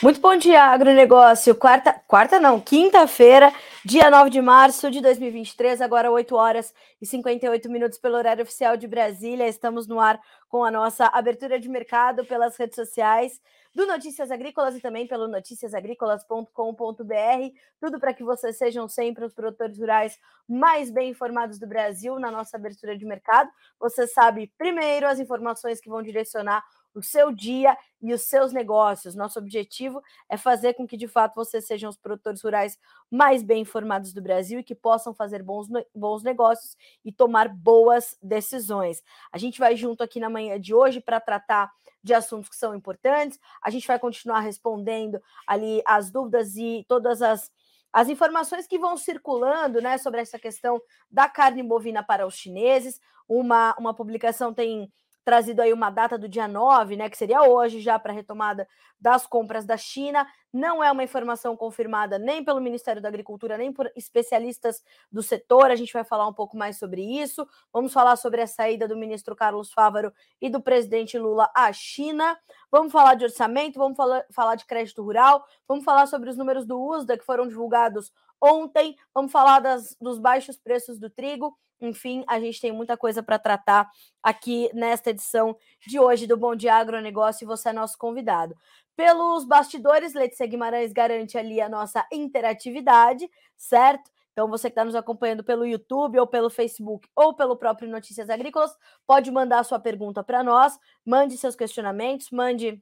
Muito bom dia, agronegócio. Quarta, quarta não, quinta-feira, dia 9 de março de 2023, agora 8 horas e 58 minutos pelo horário oficial de Brasília. Estamos no ar com a nossa abertura de mercado pelas redes sociais do Notícias Agrícolas e também pelo noticiasagricolas.com.br. Tudo para que vocês sejam sempre os produtores rurais mais bem informados do Brasil na nossa abertura de mercado. Você sabe primeiro as informações que vão direcionar o seu dia e os seus negócios. Nosso objetivo é fazer com que, de fato, vocês sejam os produtores rurais mais bem informados do Brasil e que possam fazer bons, bons negócios e tomar boas decisões. A gente vai junto aqui na manhã de hoje para tratar de assuntos que são importantes. A gente vai continuar respondendo ali as dúvidas e todas as as informações que vão circulando né, sobre essa questão da carne bovina para os chineses. Uma, uma publicação tem trazido aí uma data do dia 9, né, que seria hoje já para retomada das compras da China. Não é uma informação confirmada nem pelo Ministério da Agricultura, nem por especialistas do setor. A gente vai falar um pouco mais sobre isso. Vamos falar sobre a saída do ministro Carlos Fávaro e do presidente Lula à China. Vamos falar de orçamento, vamos falar, falar de crédito rural, vamos falar sobre os números do USDA que foram divulgados ontem, vamos falar das, dos baixos preços do trigo enfim, a gente tem muita coisa para tratar aqui nesta edição de hoje do Bom Dia Agronegócio e você é nosso convidado. Pelos bastidores, Letícia Guimarães garante ali a nossa interatividade, certo? Então, você que está nos acompanhando pelo YouTube ou pelo Facebook ou pelo próprio Notícias Agrícolas, pode mandar sua pergunta para nós, mande seus questionamentos, mande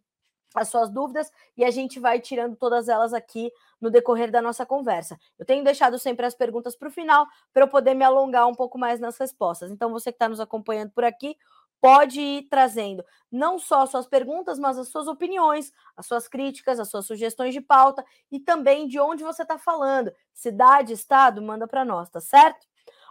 as suas dúvidas e a gente vai tirando todas elas aqui no decorrer da nossa conversa. Eu tenho deixado sempre as perguntas para o final para eu poder me alongar um pouco mais nas respostas. Então, você que está nos acompanhando por aqui, pode ir trazendo não só as suas perguntas, mas as suas opiniões, as suas críticas, as suas sugestões de pauta e também de onde você está falando. Cidade, estado, manda para nós, tá certo?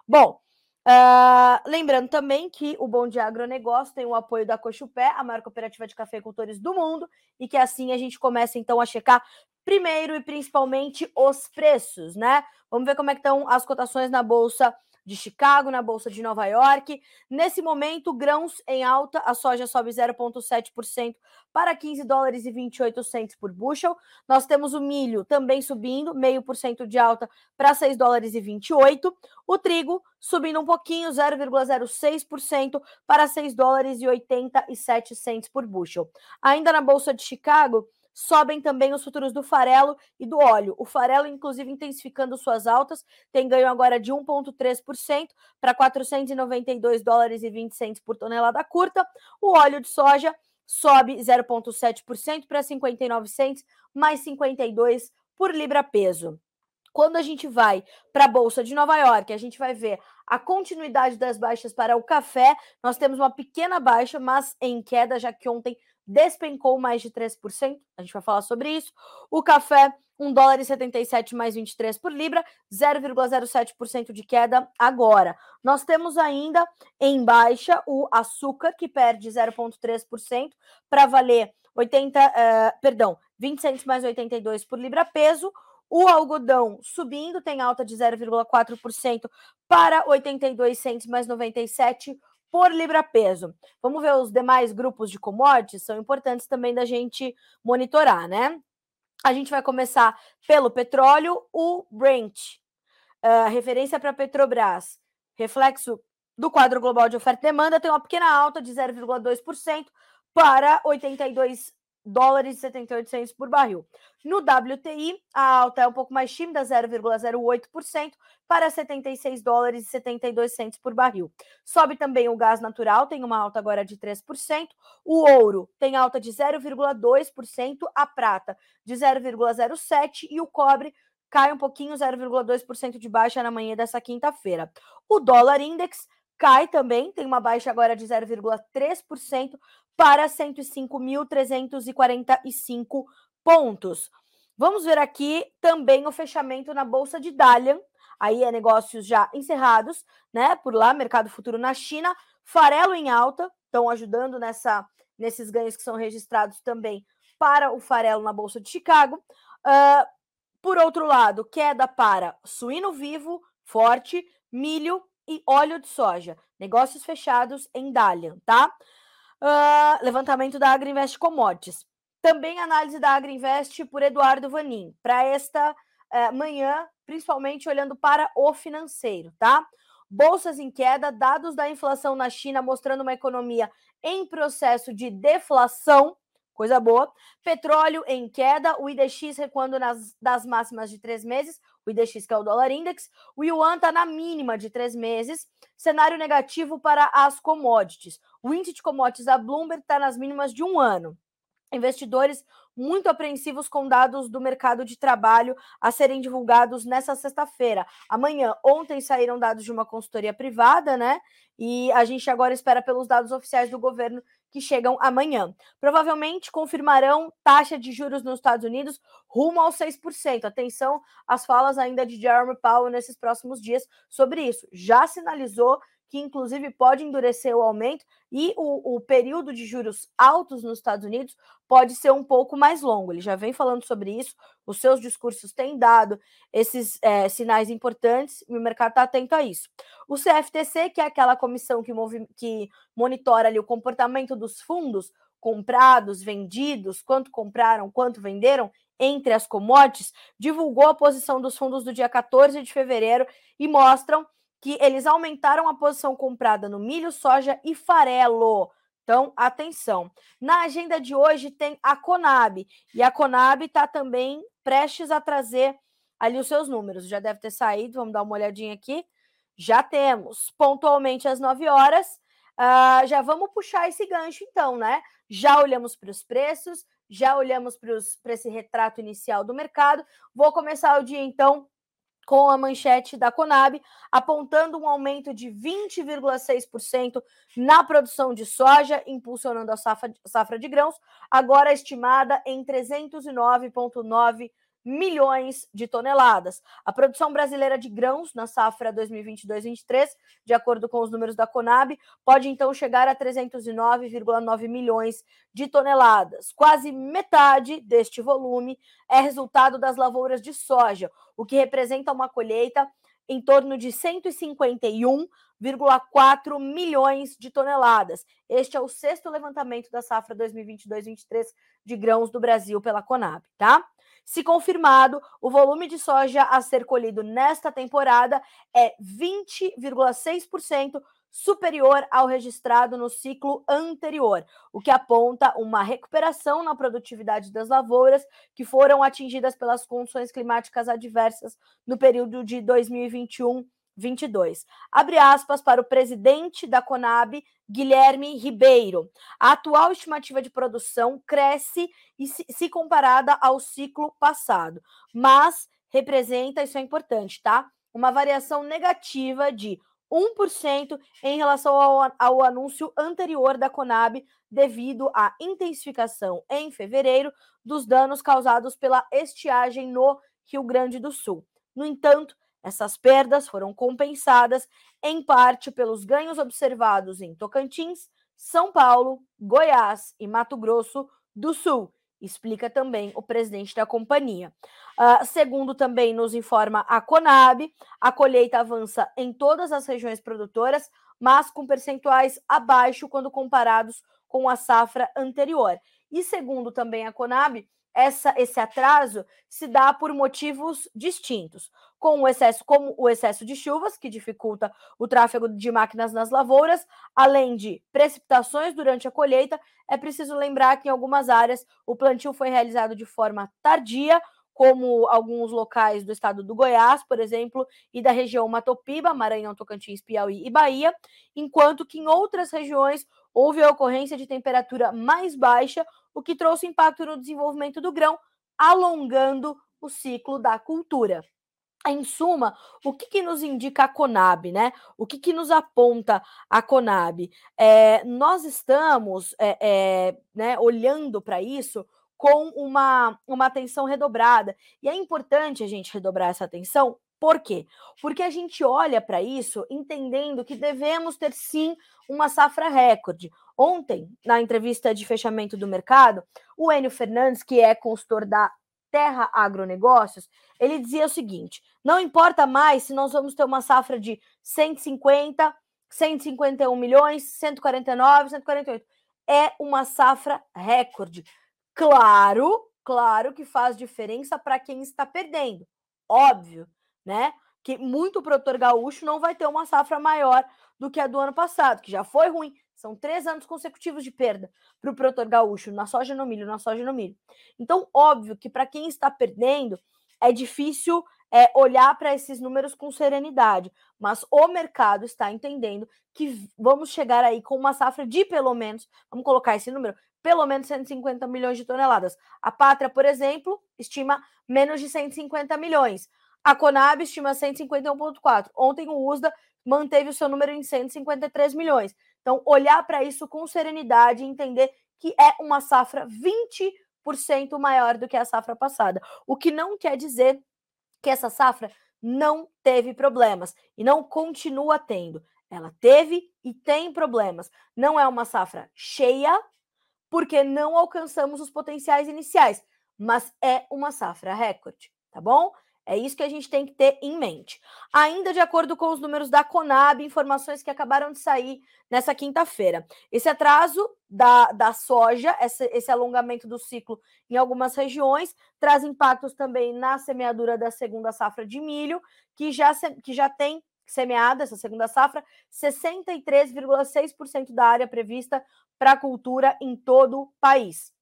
Bom, Uh, lembrando também que o Bom Dia Agronegócio tem o apoio da Cochupé, a maior cooperativa de cafeicultores do mundo, e que assim a gente começa então a checar primeiro e principalmente os preços, né? Vamos ver como é que estão as cotações na bolsa de Chicago, na Bolsa de Nova York. Nesse momento, grãos em alta, a soja sobe 0,7% para 15 dólares e 28 centos por bushel. Nós temos o milho também subindo, meio por cento de alta para 6 dólares e 28. O trigo subindo um pouquinho, 0,06% para 6 dólares e 87 centos por bushel. Ainda na Bolsa de Chicago, sobem também os futuros do farelo e do óleo. O farelo, inclusive, intensificando suas altas, tem ganho agora de 1,3% para 492 dólares e 20 centos por tonelada curta. O óleo de soja sobe 0,7% para 59 centos, mais 52 por libra peso. Quando a gente vai para a Bolsa de Nova York, a gente vai ver a continuidade das baixas para o café. Nós temos uma pequena baixa, mas em queda, já que ontem despencou mais de 3%. A gente vai falar sobre isso. O café, 1 dólar e 77 mais 23 por libra, 0,07% de queda agora. Nós temos ainda em baixa o açúcar, que perde 0,3% para valer 80, uh, eh, perdão, 20 centos mais 82 por libra peso. O algodão subindo, tem alta de 0,4% para 82 centos mais 97 por libra-peso. Vamos ver os demais grupos de commodities, são importantes também da gente monitorar, né? A gente vai começar pelo petróleo, o Brent, uh, referência para Petrobras, reflexo do quadro global de oferta e demanda, tem uma pequena alta de 0,2% para 82 dólares e 78 centos por barril. No WTI, a alta é um pouco mais tímida, 0,08% para 76 dólares e 72 centos por barril. Sobe também o gás natural, tem uma alta agora de 3%. O ouro tem alta de 0,2%, a prata de 0,07% e o cobre cai um pouquinho, 0,2% de baixa na manhã dessa quinta-feira. O dólar index cai também, tem uma baixa agora de 0,3% para 105.345 pontos. Vamos ver aqui também o fechamento na bolsa de Dalian. Aí é negócios já encerrados, né? Por lá, mercado futuro na China, farelo em alta, estão ajudando nessa nesses ganhos que são registrados também para o farelo na bolsa de Chicago. Uh, por outro lado, queda para suíno vivo, forte, milho e óleo de soja. Negócios fechados em Dalian, tá? Uh, levantamento da Agriinvest Commodities. Também análise da Agriinvest por Eduardo Vanin, para esta uh, manhã, principalmente olhando para o financeiro, tá? Bolsas em queda, dados da inflação na China mostrando uma economia em processo de deflação, coisa boa. Petróleo em queda, o IDX recuando nas, das máximas de três meses, o IDX que é o dólar index, o yuan está na mínima de três meses, cenário negativo para as commodities. O índice de commodities da Bloomberg está nas mínimas de um ano. Investidores muito apreensivos com dados do mercado de trabalho a serem divulgados nessa sexta-feira. Amanhã, ontem saíram dados de uma consultoria privada, né? E a gente agora espera pelos dados oficiais do governo que chegam amanhã. Provavelmente confirmarão taxa de juros nos Estados Unidos rumo aos 6%. Atenção às falas ainda de Jeremy Powell nesses próximos dias sobre isso. Já sinalizou que inclusive pode endurecer o aumento e o, o, período de juros altos nos Estados Unidos pode ser um pouco mais longo. Ele já vem falando sobre isso, os seus discursos têm dado esses é, sinais importantes e o mercado está atento a isso. O CFTC, que é aquela comissão que, move, que monitora ali o comportamento dos fundos comprados, vendidos, quanto compraram, quanto venderam, entre as commodities, divulgou a posição dos fundos do dia 14 de fevereiro e mostram que eles aumentaram a posição comprada no milho, soja e farelo. Então, atenção. Na agenda de hoje tem a Conab, e a Conab está também prestes a trazer ali os seus números. Já deve ter saído, vamos dar uma olhadinha aqui. Já temos, pontualmente às 9 horas. Uh, já vamos puxar esse gancho, então, né? Já olhamos para os preços, já olhamos para esse retrato inicial do mercado. Vou começar o dia, então, com a manchete da Conab, apontando um aumento de 20,6% na produção de soja, impulsionando a safra, safra de grãos, agora estimada em 309,9 milhões de toneladas. A produção brasileira de grãos na safra 2022-23, de acordo com os números da Conab, pode então chegar a 309,9 milhões de toneladas. Quase metade deste volume é resultado das lavouras de soja, o que representa uma colheita em torno de 151,4 milhões de toneladas. Este é o sexto levantamento da safra 2022-23 de grãos do Brasil pela Conab, tá? Se confirmado, o volume de soja a ser colhido nesta temporada é 20,6% superior ao registrado no ciclo anterior, o que aponta uma recuperação na produtividade das lavouras que foram atingidas pelas condições climáticas adversas no período de 2021 22. Abre aspas para o presidente da Conab, Guilherme Ribeiro. A atual estimativa de produção cresce se, se comparada ao ciclo passado, mas representa, isso é importante, tá? Uma variação negativa de 1% em relação ao, ao anúncio anterior da Conab, devido à intensificação em fevereiro dos danos causados pela estiagem no Rio Grande do Sul. No entanto, essas perdas foram compensadas em parte pelos ganhos observados em Tocantins, São Paulo, Goiás e Mato Grosso do Sul, explica também o presidente da companhia. Uh, segundo também nos informa a Conab, a colheita avança em todas as regiões produtoras, mas com percentuais abaixo quando comparados com a safra anterior. E segundo também a Conab, essa, esse atraso se dá por motivos distintos, com o excesso, como o excesso de chuvas, que dificulta o tráfego de máquinas nas lavouras, além de precipitações durante a colheita. É preciso lembrar que em algumas áreas o plantio foi realizado de forma tardia, como alguns locais do estado do Goiás, por exemplo, e da região Matopiba, Maranhão, Tocantins, Piauí e Bahia, enquanto que em outras regiões houve a ocorrência de temperatura mais baixa, o que trouxe impacto no desenvolvimento do grão, alongando o ciclo da cultura. Em suma, o que, que nos indica a Conab, né? O que, que nos aponta a Conab? É, nós estamos é, é, né, olhando para isso com uma, uma atenção redobrada. E é importante a gente redobrar essa atenção, por quê? Porque a gente olha para isso entendendo que devemos ter sim uma safra recorde. Ontem, na entrevista de fechamento do mercado, o Enio Fernandes, que é consultor da Terra Agronegócios, ele dizia o seguinte: não importa mais se nós vamos ter uma safra de 150, 151 milhões, 149, 148. É uma safra recorde. Claro, claro que faz diferença para quem está perdendo. Óbvio, né? Que muito produtor gaúcho não vai ter uma safra maior do que a do ano passado, que já foi ruim. São três anos consecutivos de perda para o produtor gaúcho na soja no milho, na soja no milho. Então, óbvio que para quem está perdendo, é difícil é, olhar para esses números com serenidade, mas o mercado está entendendo que vamos chegar aí com uma safra de pelo menos, vamos colocar esse número, pelo menos 150 milhões de toneladas. A Pátria, por exemplo, estima menos de 150 milhões. A Conab estima 151,4. Ontem o USDA manteve o seu número em 153 milhões. Então, olhar para isso com serenidade e entender que é uma safra 20% maior do que a safra passada. O que não quer dizer que essa safra não teve problemas e não continua tendo. Ela teve e tem problemas. Não é uma safra cheia, porque não alcançamos os potenciais iniciais, mas é uma safra recorde, tá bom? É isso que a gente tem que ter em mente. Ainda de acordo com os números da Conab, informações que acabaram de sair nessa quinta-feira. Esse atraso da, da soja, esse, esse alongamento do ciclo em algumas regiões, traz impactos também na semeadura da segunda safra de milho, que já, que já tem semeada essa segunda safra, 63,6% da área prevista para cultura em todo o país.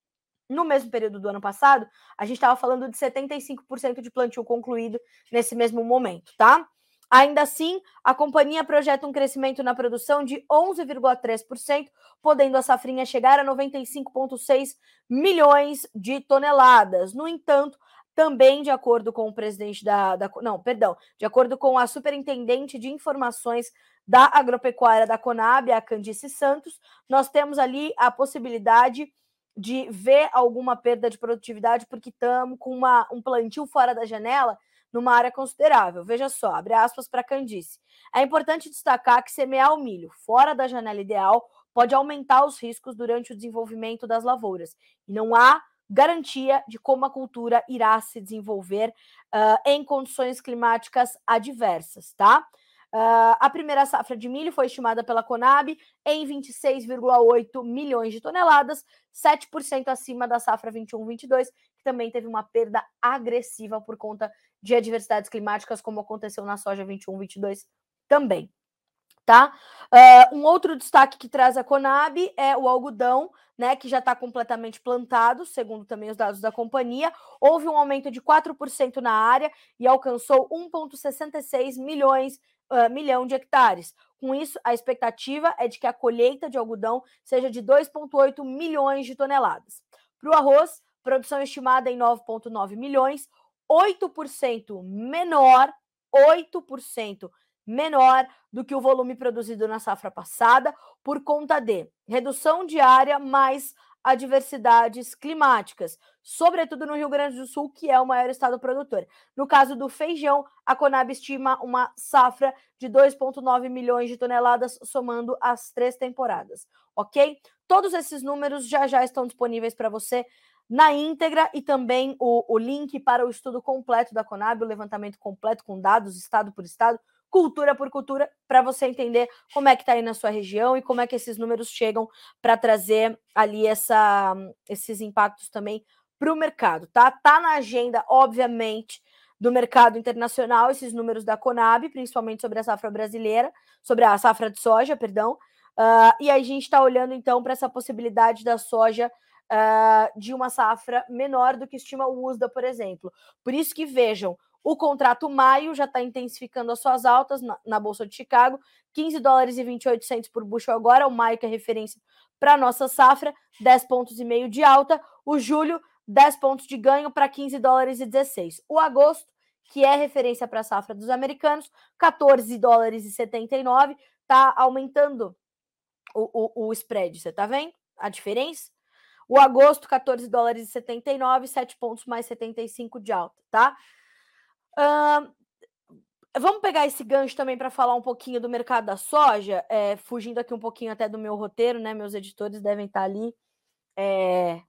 No mesmo período do ano passado, a gente estava falando de 75% de plantio concluído nesse mesmo momento, tá? Ainda assim, a companhia projeta um crescimento na produção de 11,3%, podendo a safrinha chegar a 95,6 milhões de toneladas. No entanto, também de acordo com o presidente da, da, Não, perdão, de acordo com a superintendente de informações da agropecuária da Conab, a Candice Santos, nós temos ali a possibilidade de ver alguma perda de produtividade, porque estamos com uma, um plantio fora da janela numa área considerável. Veja só, abre aspas para Candice. É importante destacar que semear o milho fora da janela ideal pode aumentar os riscos durante o desenvolvimento das lavouras. E não há garantia de como a cultura irá se desenvolver uh, em condições climáticas adversas, tá? Uh, a primeira safra de milho foi estimada pela Conab em 26,8 milhões de toneladas, 7% acima da safra 21-22, que também teve uma perda agressiva por conta de adversidades climáticas, como aconteceu na soja 21-22 também. Tá? Uh, um outro destaque que traz a Conab é o algodão, né, que já está completamente plantado, segundo também os dados da companhia. Houve um aumento de 4% na área e alcançou 1,66 milhões uh, milhão de hectares. Com isso, a expectativa é de que a colheita de algodão seja de 2,8 milhões de toneladas. Para o arroz, produção estimada em 9,9 milhões, 8% menor, 8% menor do que o volume produzido na safra passada, por conta de redução de área mais adversidades climáticas, sobretudo no Rio Grande do Sul, que é o maior estado produtor. No caso do feijão, a Conab estima uma safra de 2,9 milhões de toneladas, somando as três temporadas, ok? Todos esses números já já estão disponíveis para você na íntegra e também o, o link para o estudo completo da Conab, o levantamento completo com dados, estado por estado, cultura por cultura, para você entender como é que está aí na sua região e como é que esses números chegam para trazer ali essa, esses impactos também para o mercado, tá? Tá na agenda, obviamente, do mercado internacional, esses números da Conab, principalmente sobre a safra brasileira, sobre a safra de soja, perdão. Uh, e a gente está olhando então para essa possibilidade da soja uh, de uma safra menor do que estima o USDA, por exemplo. Por isso que vejam, o contrato maio já está intensificando as suas altas na, na, Bolsa de Chicago, 15 dólares e 28 centos por bushel agora, o maio que é referência para nossa safra, 10 pontos e meio de alta, o julho, 10 pontos de ganho para 15 dólares e 16. O agosto, que é referência para a safra dos americanos, 14 dólares e 79, está aumentando o, o, o spread, você está vendo a diferença? O agosto, 14 dólares e 79, 7 pontos mais 75 de alta, tá? Uh, vamos pegar esse gancho também para falar um pouquinho do mercado da soja, é, fugindo aqui um pouquinho até do meu roteiro, né? Meus editores devem estar tá ali é,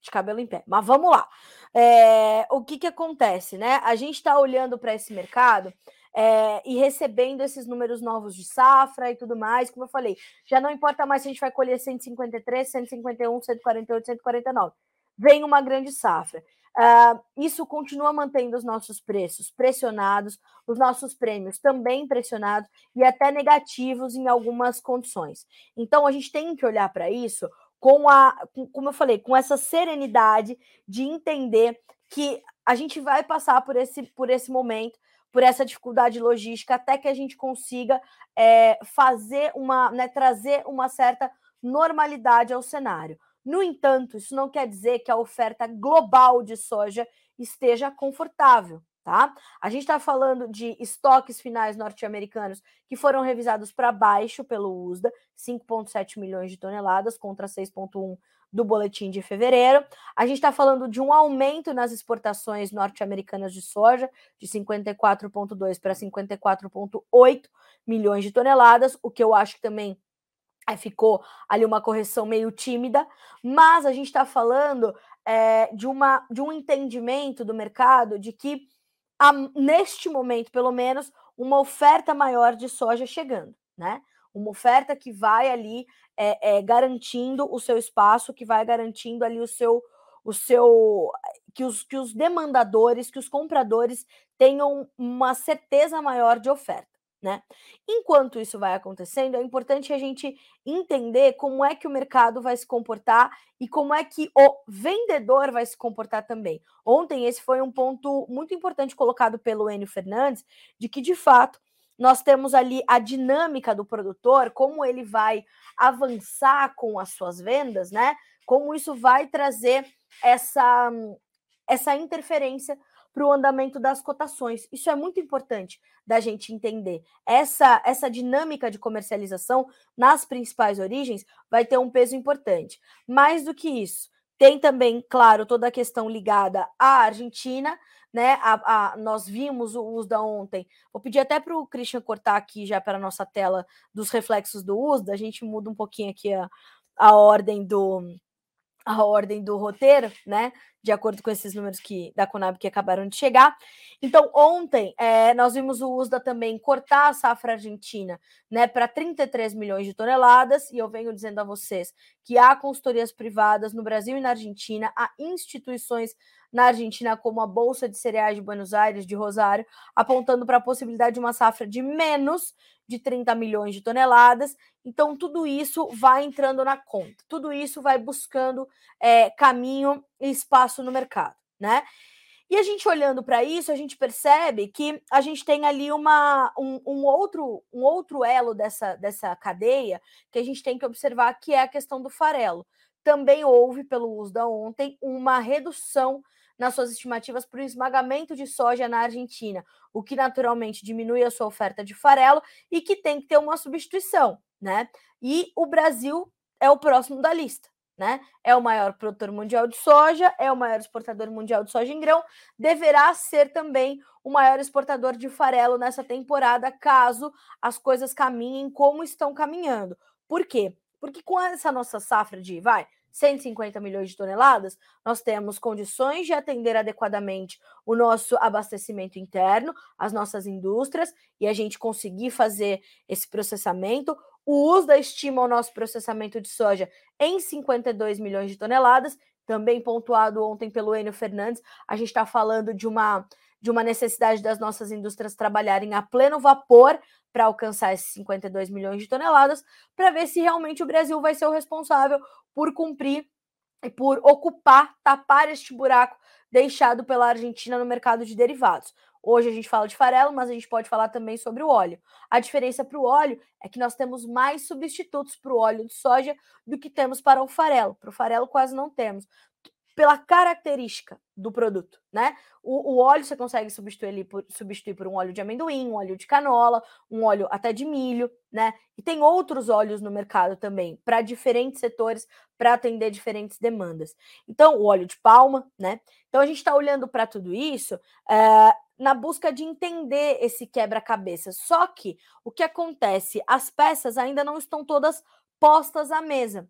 de cabelo em pé. Mas vamos lá. É, o que, que acontece, né? A gente está olhando para esse mercado é, e recebendo esses números novos de safra e tudo mais, como eu falei, já não importa mais se a gente vai colher 153, 151, 148, 149 vem uma grande safra. Uh, isso continua mantendo os nossos preços pressionados, os nossos prêmios também pressionados e até negativos em algumas condições. Então, a gente tem que olhar para isso com a, com, como eu falei, com essa serenidade de entender que a gente vai passar por esse, por esse momento, por essa dificuldade logística, até que a gente consiga é, fazer uma, né, trazer uma certa normalidade ao cenário. No entanto, isso não quer dizer que a oferta global de soja esteja confortável, tá? A gente está falando de estoques finais norte-americanos que foram revisados para baixo pelo USDA, 5,7 milhões de toneladas contra 6,1 do boletim de fevereiro. A gente está falando de um aumento nas exportações norte-americanas de soja, de 54,2 para 54,8 milhões de toneladas, o que eu acho que também é, ficou ali uma correção meio tímida, mas a gente está falando é, de, uma, de um entendimento do mercado de que neste momento, pelo menos, uma oferta maior de soja chegando, né? Uma oferta que vai ali é, é, garantindo o seu espaço, que vai garantindo ali o seu, o seu que os, que os demandadores, que os compradores tenham uma certeza maior de oferta né? Enquanto isso vai acontecendo, é importante a gente entender como é que o mercado vai se comportar e como é que o vendedor vai se comportar também. Ontem esse foi um ponto muito importante colocado pelo Enio Fernandes, de que de fato nós temos ali a dinâmica do produtor, como ele vai avançar com as suas vendas, né? Como isso vai trazer essa essa interferência para o andamento das cotações. Isso é muito importante da gente entender. Essa, essa dinâmica de comercialização nas principais origens vai ter um peso importante. Mais do que isso, tem também, claro, toda a questão ligada à Argentina, né? A, a, nós vimos o USDA ontem. Vou pedir até para o Christian cortar aqui já para a nossa tela dos reflexos do USDA. A gente muda um pouquinho aqui a, a ordem do a ordem do roteiro, né? De acordo com esses números que da Conab que acabaram de chegar. Então, ontem é, nós vimos o USDA também cortar a safra argentina né, para 33 milhões de toneladas, e eu venho dizendo a vocês que há consultorias privadas no Brasil e na Argentina, há instituições na Argentina, como a Bolsa de Cereais de Buenos Aires, de Rosário, apontando para a possibilidade de uma safra de menos de 30 milhões de toneladas. Então, tudo isso vai entrando na conta, tudo isso vai buscando é, caminho e espaço no mercado, né? E a gente olhando para isso, a gente percebe que a gente tem ali uma, um, um, outro, um outro elo dessa, dessa cadeia que a gente tem que observar, que é a questão do farelo. Também houve, pelo uso da ontem, uma redução nas suas estimativas para o esmagamento de soja na Argentina, o que naturalmente diminui a sua oferta de farelo e que tem que ter uma substituição, né? E o Brasil é o próximo da lista. Né? É o maior produtor mundial de soja, é o maior exportador mundial de soja em grão, deverá ser também o maior exportador de farelo nessa temporada, caso as coisas caminhem como estão caminhando. Por quê? Porque com essa nossa safra de, vai, 150 milhões de toneladas, nós temos condições de atender adequadamente o nosso abastecimento interno, as nossas indústrias, e a gente conseguir fazer esse processamento. O USDA estima o nosso processamento de soja em 52 milhões de toneladas, também pontuado ontem pelo Enio Fernandes. A gente está falando de uma, de uma necessidade das nossas indústrias trabalharem a pleno vapor para alcançar esses 52 milhões de toneladas, para ver se realmente o Brasil vai ser o responsável por cumprir e por ocupar, tapar este buraco deixado pela Argentina no mercado de derivados. Hoje a gente fala de farelo, mas a gente pode falar também sobre o óleo. A diferença para o óleo é que nós temos mais substitutos para o óleo de soja do que temos para o farelo. Para o farelo quase não temos pela característica do produto, né? O, o, óleo você consegue substituir por, substituir por um óleo de amendoim, um óleo de canola, um óleo até de milho, né? E tem outros óleos no mercado também para diferentes setores, para atender diferentes demandas. Então, o óleo de palma, né? Então a gente está olhando para tudo isso é, na busca de entender esse quebra-cabeça. Só que o que acontece? As peças ainda não estão todas postas à mesa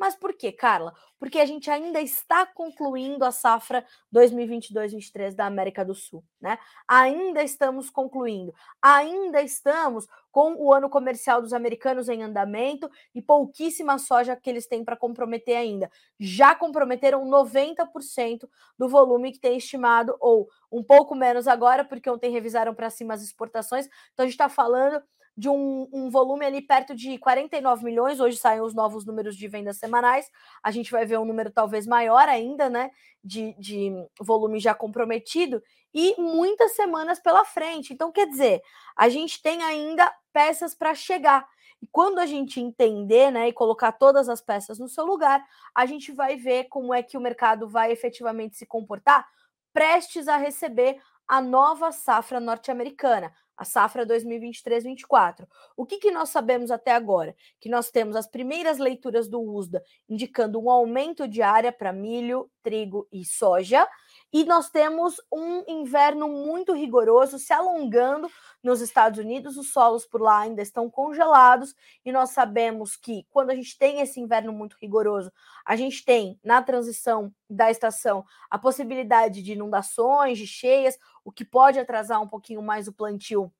Mas por quê, Carla? Porque a gente ainda está concluindo a safra 2022-23 da América do Sul, né? Ainda estamos concluindo, ainda estamos com o ano comercial dos americanos em andamento e pouquíssima soja que eles têm para comprometer ainda. Já comprometeram 90% do volume que tem estimado, ou um pouco menos agora, porque ontem revisaram para cima as exportações. Então a gente está falando de um, um, volume ali perto de 49 milhões. Hoje saem os novos números de vendas semanais. A gente vai ver um número talvez maior ainda, né? De, de volume já comprometido e muitas semanas pela frente. Então, quer dizer, a gente tem ainda peças para chegar. E quando a gente entender, né, e colocar todas as peças no seu lugar, a gente vai ver como é que o mercado vai efetivamente se comportar prestes a receber a nova safra norte-americana a safra 2023-24. O que, que nós sabemos até agora? Que nós temos as primeiras leituras do USDA indicando um aumento de área para milho, trigo e soja, e nós temos um inverno muito rigoroso se alongando nos Estados Unidos. Os solos por lá ainda estão congelados, e nós sabemos que quando a gente tem esse inverno muito rigoroso, a gente tem na transição da estação a possibilidade de inundações, de cheias, o que pode atrasar um pouquinho mais o plantio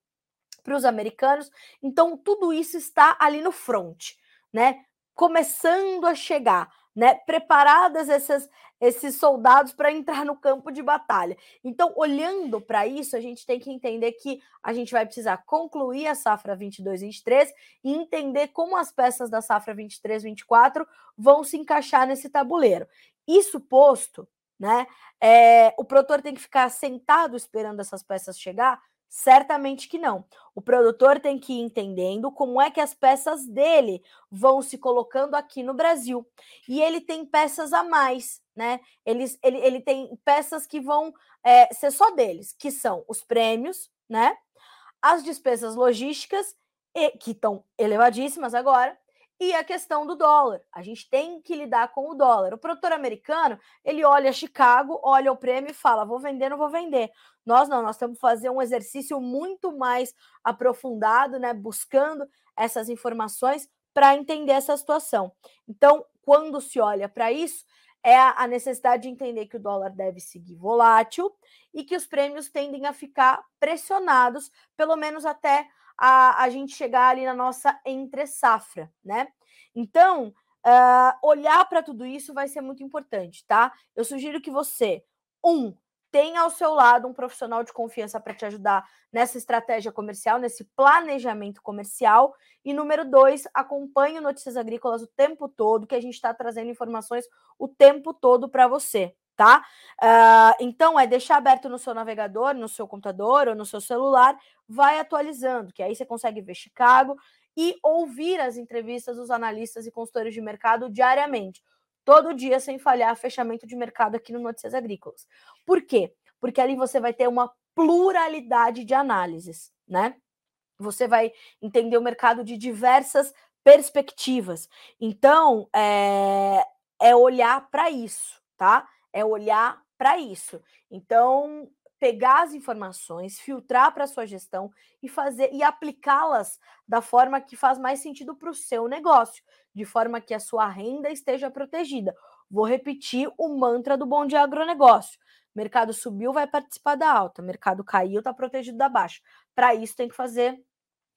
para os americanos. Então, tudo isso está ali no front, né? Começando a chegar né, preparadas essas, esses soldados para entrar no campo de batalha. Então, olhando para isso, a gente tem que entender que a gente vai precisar concluir a safra 22-23 e entender como as peças da safra 23-24 vão se encaixar nesse tabuleiro. Isso posto, né, é, o produtor tem que ficar sentado esperando essas peças chegar? Certamente que não. O produtor tem que ir entendendo como é que as peças dele vão se colocando aqui no Brasil. E ele tem peças a mais, né? Ele, ele, ele tem peças que vão é, ser só deles, que são os prêmios, né? As despesas logísticas, e, que estão elevadíssimas agora, e a questão do dólar. A gente tem que lidar com o dólar. O produtor americano, ele olha Chicago, olha o prêmio e fala: vou vender, não vou vender. Nós não, nós temos que fazer um exercício muito mais aprofundado, né? Buscando essas informações para entender essa situação. Então, quando se olha para isso, é a necessidade de entender que o dólar deve seguir volátil e que os prêmios tendem a ficar pressionados, pelo menos até a, a gente chegar ali na nossa entre safra, né? Então, uh, olhar para tudo isso vai ser muito importante, tá? Eu sugiro que você, um, tenha ao seu lado um profissional de confiança para te ajudar nessa estratégia comercial, nesse planejamento comercial. E número dois, acompanhe Notícias Agrícolas o tempo todo, que a gente está trazendo informações o tempo todo para você, tá? Uh, então, é deixar aberto no seu navegador, no seu computador ou no seu celular, vai atualizando, que aí você consegue ver Chicago e ouvir as entrevistas dos analistas e consultores de mercado diariamente, todo dia sem falhar fechamento de mercado aqui no Notícias Agrícolas. Por quê? Porque ali você vai ter uma pluralidade de análises, né? Você vai entender o mercado de diversas perspectivas. Então, é, é olhar para isso, tá? É olhar para isso. Então, pegar as informações, filtrar para sua gestão e fazer e aplicá-las da forma que faz mais sentido para o seu negócio, de forma que a sua renda esteja protegida. Vou repetir o mantra do Bom Dia Agronegócio. Mercado subiu, vai participar da alta. Mercado caiu, está protegido da baixa. Para isso, tem que fazer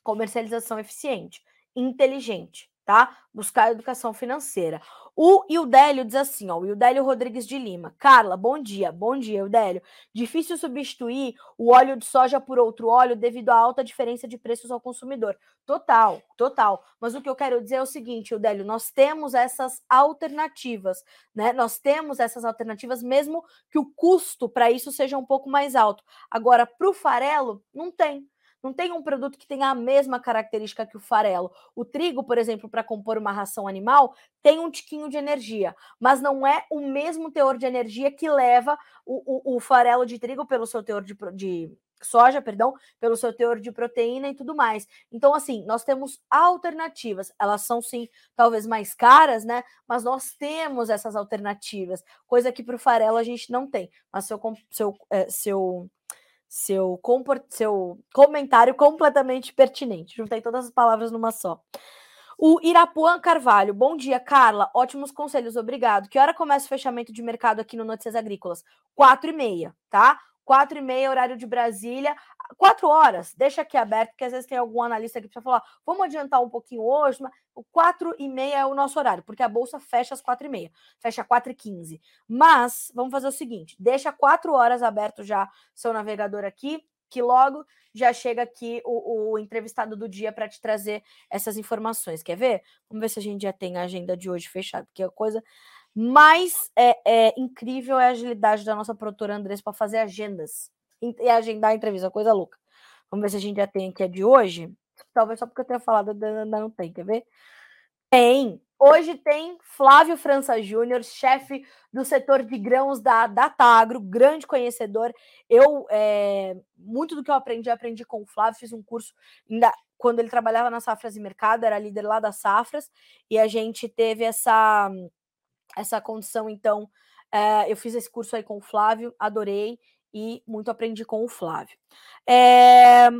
comercialização eficiente, inteligente tá? Buscar educação financeira. O Ildélio diz assim, ó, o Ildélio Rodrigues de Lima. Carla, bom dia. Bom dia, Ildélio. Difícil substituir o óleo de soja por outro óleo devido à alta diferença de preços ao consumidor. Total, total. Mas o que eu quero dizer é o seguinte, Ildélio, nós temos essas alternativas, né? Nós temos essas alternativas mesmo que o custo para isso seja um pouco mais alto. Agora, para o farelo, não tem. Não tem um produto que tenha a mesma característica que o farelo. O trigo, por exemplo, para compor uma ração animal, tem um tiquinho de energia, mas não é o mesmo teor de energia que leva o, o, o farelo de trigo pelo seu teor de, de soja, perdão, pelo seu teor de proteína e tudo mais. Então, assim, nós temos alternativas. Elas são, sim, talvez mais caras, né? Mas nós temos essas alternativas, coisa que para o farelo a gente não tem. Mas seu, seu, é, seu seu, seu comentário completamente pertinente. Juntei todas as palavras numa só. O Irapuã Carvalho, bom dia, Carla. Ótimos conselhos, obrigado. Que hora começa o fechamento de mercado aqui no Notícias Agrícolas? Quatro e meia, tá? Quatro e meia, horário de Brasília. Quatro horas, deixa aqui aberto, porque às vezes tem algum analista aqui para falar, vamos adiantar um pouquinho hoje, mas o quatro e meia é o nosso horário, porque a Bolsa fecha às quatro e meia, fecha quatro e quinze. Mas, vamos fazer o seguinte, deixa quatro horas aberto já seu navegador aqui, que logo já chega aqui o, o entrevistado do dia para te trazer essas informações. Quer ver? Vamos ver se a gente já tem a agenda de hoje fechada, porque a coisa mais é, é incrível é a agilidade da nossa produtora Andressa para fazer agendas e agendar a entrevista, coisa louca. Vamos ver se a gente já tem aqui a de hoje. Talvez só porque eu tenha falado, ainda não tem, quer ver? Tem. Hoje tem Flávio França Júnior, chefe do setor de grãos da Datagro, grande conhecedor. Eu, é, muito do que eu aprendi, aprendi com o Flávio, fiz um curso ainda quando ele trabalhava nas safras e mercado, era líder lá das safras, e a gente teve essa, essa condição, então, é, eu fiz esse curso aí com o Flávio, adorei, e muito aprendi com o Flávio. É,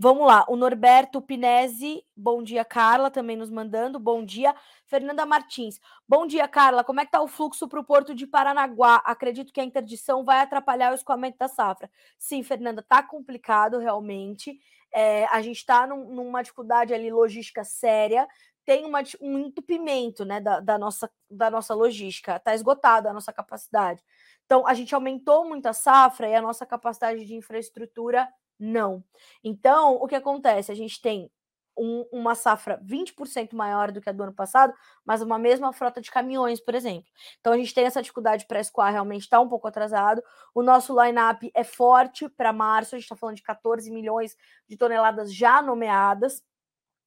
Vamos lá, o Norberto Pinesi, bom dia, Carla, também nos mandando, bom dia. Fernanda Martins, bom dia, Carla, como é que está o fluxo para o Porto de Paranaguá? Acredito que a interdição vai atrapalhar o escoamento da safra. Sim, Fernanda, está complicado realmente, é, a gente está num, numa dificuldade ali logística séria, tem uma, um entupimento né, da, da, nossa, da nossa logística, está esgotada a nossa capacidade. Então, a gente aumentou muito a safra e a nossa capacidade de infraestrutura não. Então, o que acontece? A gente tem um, uma safra 20% maior do que a do ano passado, mas uma mesma frota de caminhões, por exemplo. Então, a gente tem essa dificuldade para escoar, realmente está um pouco atrasado. O nosso line-up é forte para março, a gente está falando de 14 milhões de toneladas já nomeadas.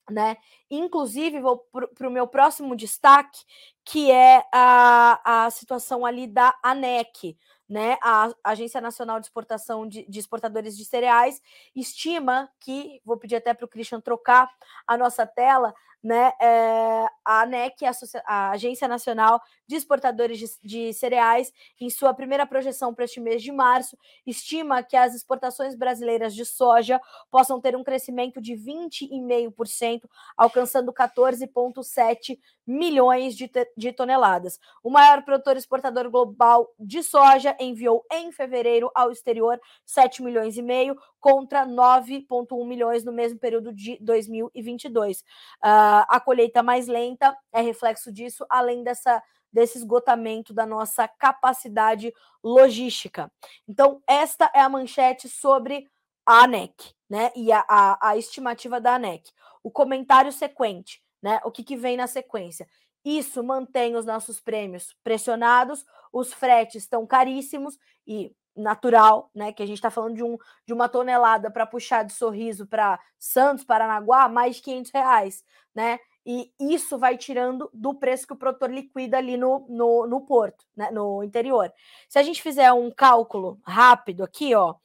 Né? Inclusive, vou para o meu próximo destaque, que é a, a situação ali da ANEC, né, a Agência Nacional de Exportação de, de, Exportadores de Cereais estima que, vou pedir até para o Christian trocar a nossa tela, né, é, a ANEC, a, a, Agência Nacional de Exportadores de, de Cereais, em sua primeira projeção para este mês de março, estima que as exportações brasileiras de soja possam ter um crescimento de 20,5%, alcançando 14,7 milhões de, de toneladas. O maior produtor exportador global de soja enviou em fevereiro ao exterior 7 milhões e meio contra 9,1 milhões no mesmo período de 2022. Uh, a colheita mais lenta é reflexo disso, além dessa desse esgotamento da nossa capacidade logística. Então, esta é a manchete sobre a ANEC, né? E a, a, a estimativa da ANEC. O comentário sequente, né? O que, que vem na sequência? Isso mantém os nossos prêmios pressionados, os fretes estão caríssimos e natural, né? Que a gente está falando de, um, de uma tonelada para puxar de sorriso para Santos, Paranaguá, mais de 500 reais, né? E isso vai tirando do preço que o produtor liquida ali no, no, no porto, né? no interior. Se a gente fizer um cálculo rápido aqui, ó,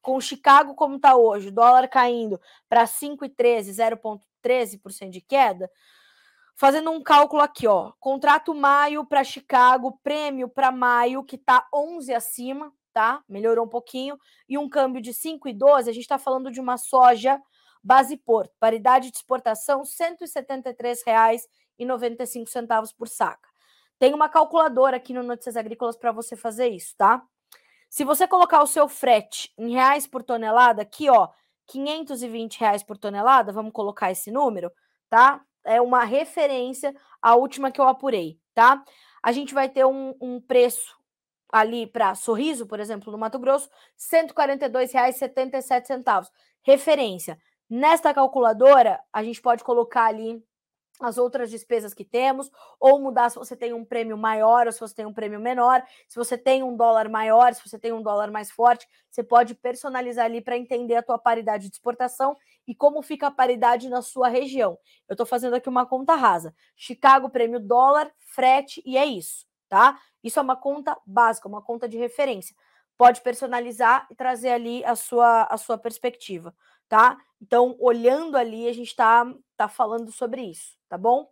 com Chicago como está hoje, dólar caindo para 5,13, 0,13% de queda, Fazendo um cálculo aqui, ó. Contrato maio para Chicago, prêmio para maio, que tá 11 acima, tá? Melhorou um pouquinho. E um câmbio de 5,12, a gente está falando de uma soja base porto. Paridade de exportação, R$ 173,95 por saca. Tem uma calculadora aqui no Notícias Agrícolas para você fazer isso, tá? Se você colocar o seu frete em reais por tonelada, aqui, ó, 520 reais por tonelada, vamos colocar esse número, tá? é uma referência à última que eu apurei, tá? A gente vai ter um, um preço ali para Sorriso, por exemplo, no Mato Grosso, R$ 142,77. Referência. Nesta calculadora, a gente pode colocar ali as outras despesas que temos, ou mudar se você tem um prêmio maior ou se você tem um prêmio menor, se você tem um dólar maior, se você tem um dólar mais forte, você pode personalizar ali para entender a tua paridade de exportação e como fica a paridade na sua região. Eu estou fazendo aqui uma conta rasa. Chicago, prêmio dólar, frete, e é isso, tá? Isso é uma conta básica, uma conta de referência. Pode personalizar e trazer ali a sua, a sua perspectiva tá? Então, olhando ali, a gente está tá falando sobre isso, tá bom?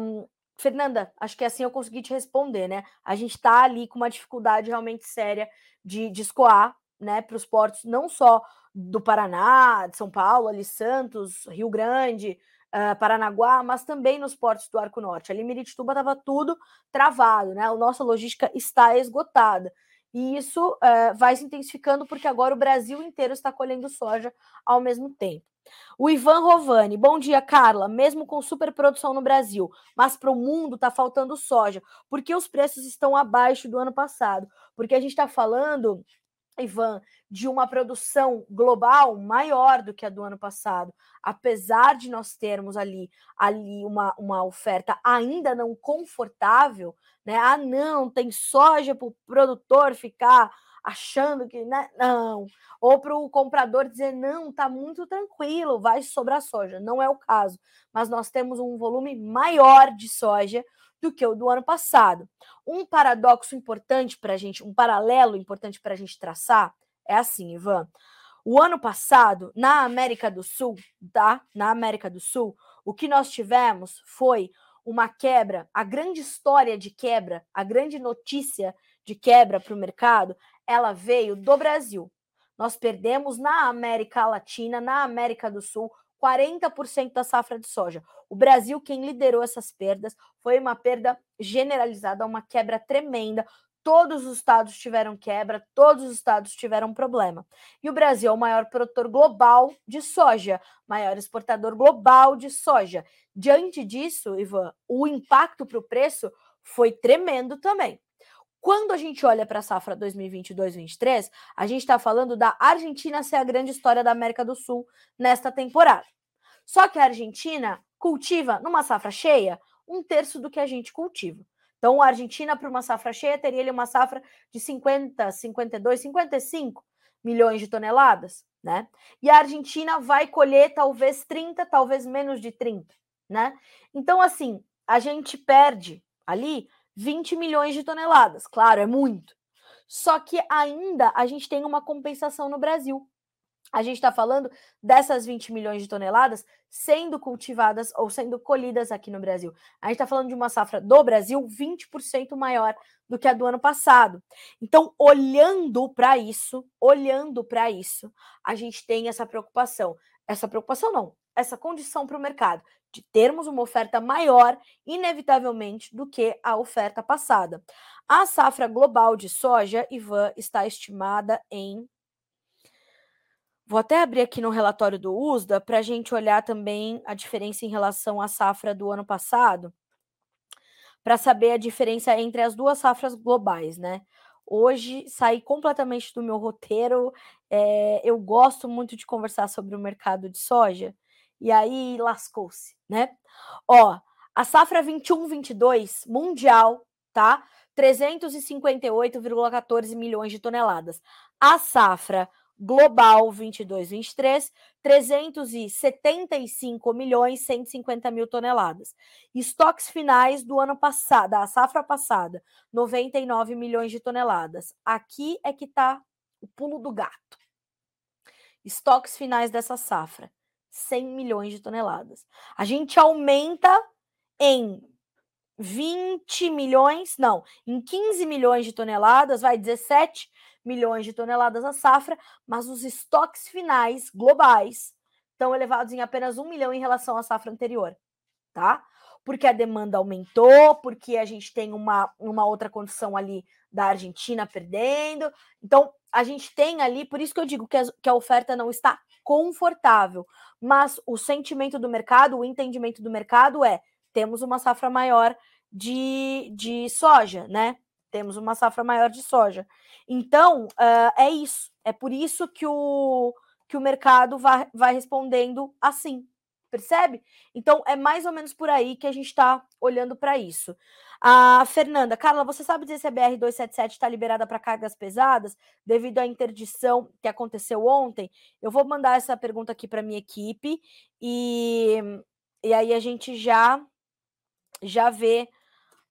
Um, Fernanda, acho que assim eu consegui te responder, né? A gente está ali com uma dificuldade realmente séria de, de escoar, né, para os portos, não só do Paraná, de São Paulo, ali Santos, Rio Grande, uh, Paranaguá, mas também nos portos do Arco Norte. Ali em Miritituba estava tudo travado, né? A nossa logística está esgotada. E isso uh, vai se intensificando porque agora o Brasil inteiro está colhendo soja ao mesmo tempo. O Ivan Rovani, bom dia, Carla. Mesmo com superprodução no Brasil, mas para o mundo está faltando soja. Por que os preços estão abaixo do ano passado? Porque a gente está falando, Ivan, de uma produção global maior do que a do ano passado. Apesar de nós termos ali, ali uma, uma oferta ainda não confortável, né? Ah, não, tem soja para o produtor ficar achando que né? não, ou para o comprador dizer não, tá muito tranquilo, vai sobrar soja. Não é o caso, mas nós temos um volume maior de soja do que o do ano passado. Um paradoxo importante para a gente, um paralelo importante para a gente traçar é assim, Ivan. O ano passado, na América do Sul, tá? Na América do Sul, o que nós tivemos foi uma quebra, a grande história de quebra, a grande notícia de quebra para o mercado ela veio do Brasil. Nós perdemos na América Latina, na América do Sul, 40% da safra de soja. O Brasil, quem liderou essas perdas, foi uma perda generalizada, uma quebra tremenda. Todos os estados tiveram quebra, todos os estados tiveram problema. E o Brasil é o maior produtor global de soja, maior exportador global de soja. Diante disso, Ivan, o impacto para o preço foi tremendo também. Quando a gente olha para a safra 2022-23, a gente está falando da Argentina ser a grande história da América do Sul nesta temporada. Só que a Argentina cultiva, numa safra cheia, um terço do que a gente cultiva. Então, a Argentina, para uma safra cheia, teria ali uma safra de 50, 52, 55 milhões de toneladas, né? E a Argentina vai colher talvez 30, talvez menos de 30, né? Então, assim, a gente perde ali 20 milhões de toneladas. Claro, é muito. Só que ainda a gente tem uma compensação no Brasil. A gente está falando dessas 20 milhões de toneladas sendo cultivadas ou sendo colhidas aqui no Brasil. A gente está falando de uma safra do Brasil 20% maior do que a do ano passado. Então, olhando para isso, olhando para isso, a gente tem essa preocupação. Essa preocupação não, essa condição para o mercado de termos uma oferta maior, inevitavelmente, do que a oferta passada. A safra global de soja, Ivan, está estimada em. Vou até abrir aqui no relatório do USDA para a gente olhar também a diferença em relação à safra do ano passado, para saber a diferença entre as duas safras globais, né? Hoje saí completamente do meu roteiro. É, eu gosto muito de conversar sobre o mercado de soja, e aí lascou-se, né? Ó, a safra 21-22 mundial, tá? 358,14 milhões de toneladas. A safra global 22-23, 375 milhões 150 mil toneladas. Estoques finais do ano passado, da safra passada, 99 milhões de toneladas. Aqui é que está o pulo do gato. Estoques finais dessa safra, 100 milhões de toneladas. A gente aumenta em 20 milhões, não, em 15 milhões de toneladas, vai 17 milhões de toneladas a safra, mas os estoques finais globais estão elevados em apenas 1 milhão em relação à safra anterior, tá? Porque a demanda aumentou, porque a gente tem uma, uma outra condição ali da Argentina perdendo. Então, a gente tem ali, por isso que eu digo que a, que a oferta não está confortável. Mas o sentimento do mercado, o entendimento do mercado é: temos uma safra maior de, de soja, né? Temos uma safra maior de soja. Então, uh, é isso. É por isso que o, que o mercado vai, vai respondendo assim. Percebe? Então, é mais ou menos por aí que a gente está olhando para isso. A Fernanda, Carla, você sabe dizer se a BR-277 está liberada para cargas pesadas devido à interdição que aconteceu ontem? Eu vou mandar essa pergunta aqui para minha equipe e, e aí a gente já já vê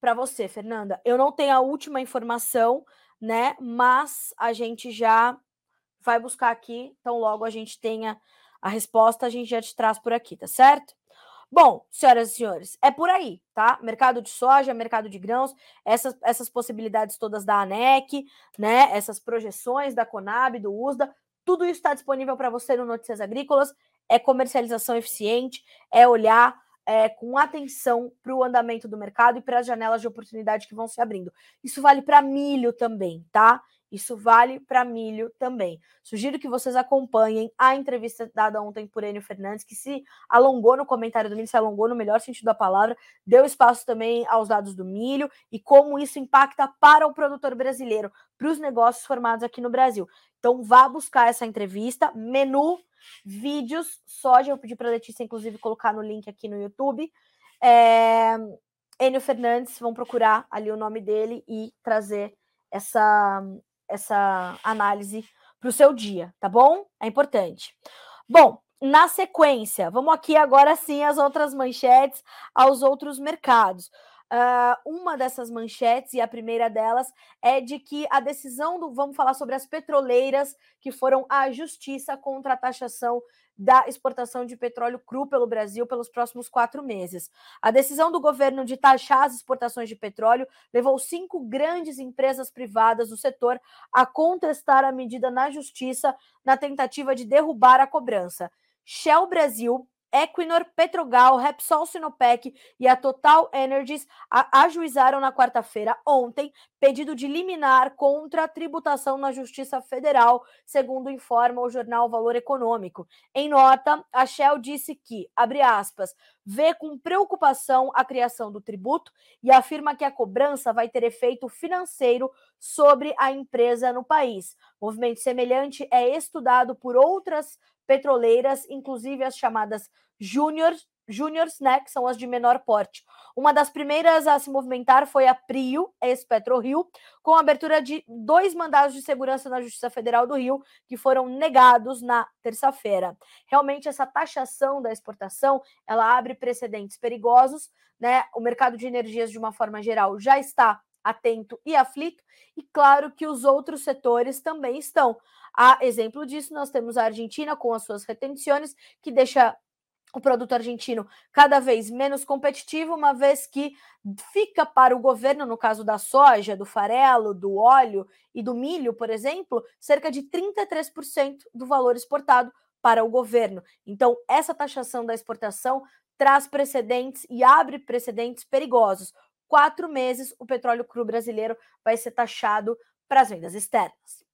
para você, Fernanda. Eu não tenho a última informação, né? Mas a gente já vai buscar aqui, então logo a gente tenha a resposta, a gente já te traz por aqui, tá certo? Bom, senhoras e senhores, é por aí, tá? Mercado de soja, mercado de grãos, essas, essas possibilidades todas da ANEC, né? Essas projeções da Conab, do USDA, tudo isso está disponível para você no Notícias Agrícolas. é comercialização eficiente, é olhar é, com atenção para o andamento do mercado e para as janelas de oportunidade que vão se abrindo. Isso vale para milho também, tá? Isso vale para milho também. Sugiro que vocês acompanhem a entrevista dada ontem por Enio Fernandes, que se alongou no comentário do milho, se alongou no melhor sentido da palavra, deu espaço também aos dados do milho e como isso impacta para o produtor brasileiro, para os negócios formados aqui no Brasil. Então, vá buscar essa entrevista, menu, vídeos, soja. Eu pedi para a Letícia, inclusive, colocar no link aqui no YouTube. É... Enio Fernandes, vão procurar ali o nome dele e trazer essa, essa análise para o seu dia, tá bom? É importante. Bom, na sequência, vamos aqui agora sim as outras manchetes aos outros mercados. Uh, uma dessas manchetes, e a primeira delas, é de que a decisão do. Vamos falar sobre as petroleiras que foram à justiça contra a taxação da exportação de petróleo cru pelo Brasil pelos próximos quatro meses. A decisão do governo de taxar as exportações de petróleo levou cinco grandes empresas privadas do setor a contestar a medida na justiça na tentativa de derrubar a cobrança. Shell Brasil, Equinor, Petrogal, Repsol Sinopec e a Total Energies ajuizaram na quarta-feira, ontem, pedido de liminar contra a tributação na Justiça Federal, segundo informa o jornal Valor Econômico. Em nota, a Shell disse que, abre aspas, vê com preocupação a criação do tributo e afirma que a cobrança vai ter efeito financeiro sobre a empresa no país. Movimento semelhante é estudado por outras petroleiras, inclusive as chamadas júniores, júniors, né, que são as de menor porte. Uma das primeiras a se movimentar foi a Prio, ex-PetroRio, com a abertura de dois mandados de segurança na Justiça Federal do Rio, que foram negados na terça-feira. Realmente essa taxação da exportação, ela abre precedentes perigosos, né? O mercado de energias de uma forma geral já está atento e aflito, e claro que os outros setores também estão. A exemplo disso, nós temos a Argentina com as suas retenções, que deixa o produto argentino cada vez menos competitivo, uma vez que fica para o governo, no caso da soja, do farelo, do óleo e do milho, por exemplo, cerca de 33% do valor exportado para o governo. Então, essa taxação da exportação traz precedentes e abre precedentes perigosos. Quatro meses o petróleo cru brasileiro vai ser taxado para as vendas externas.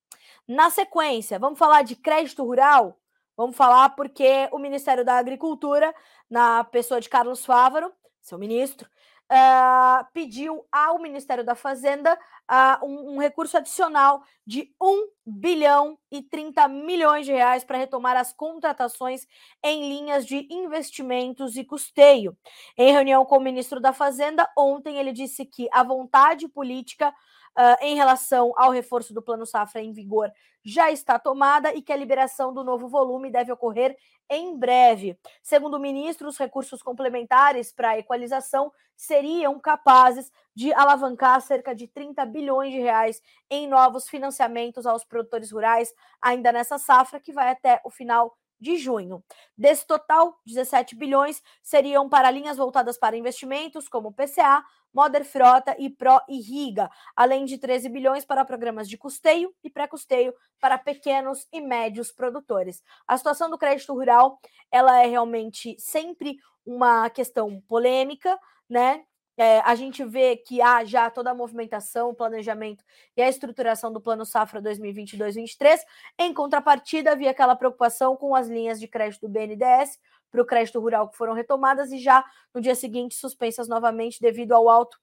Na sequência, vamos falar de crédito rural? Vamos falar porque o Ministério da Agricultura, na pessoa de Carlos Fávaro, seu ministro, uh, pediu ao Ministério da Fazenda uh, um, um, recurso adicional de 1 bilhão e 30 milhões de reais para retomar as contratações em linhas de investimentos e custeio. Em reunião com o ministro da Fazenda, ontem ele disse que a vontade política uh, em relação ao reforço do Plano Safra em vigor já está tomada e que a liberação do novo volume deve ocorrer em breve. Segundo o ministro, os recursos complementares para a equalização seriam capazes de alavancar cerca de 30 bilhões de reais em novos financiamentos aos produtores rurais ainda nessa safra que vai até o final de junho. Desse total, 17 bilhões seriam para linhas voltadas para investimentos, como PCA, Moder Frota e Pro Irriga, além de 13 bilhões para programas de custeio e pré-custeio para pequenos e médios produtores. A situação do crédito rural, ela é realmente sempre uma questão polêmica, né? É, a gente vê que há já toda a movimentação, o planejamento e a estruturação do Plano Safra 2022-23. Em contrapartida, havia aquela preocupação com as linhas de crédito do BNDES para o crédito rural que foram retomadas e já no dia seguinte suspensas novamente devido ao alto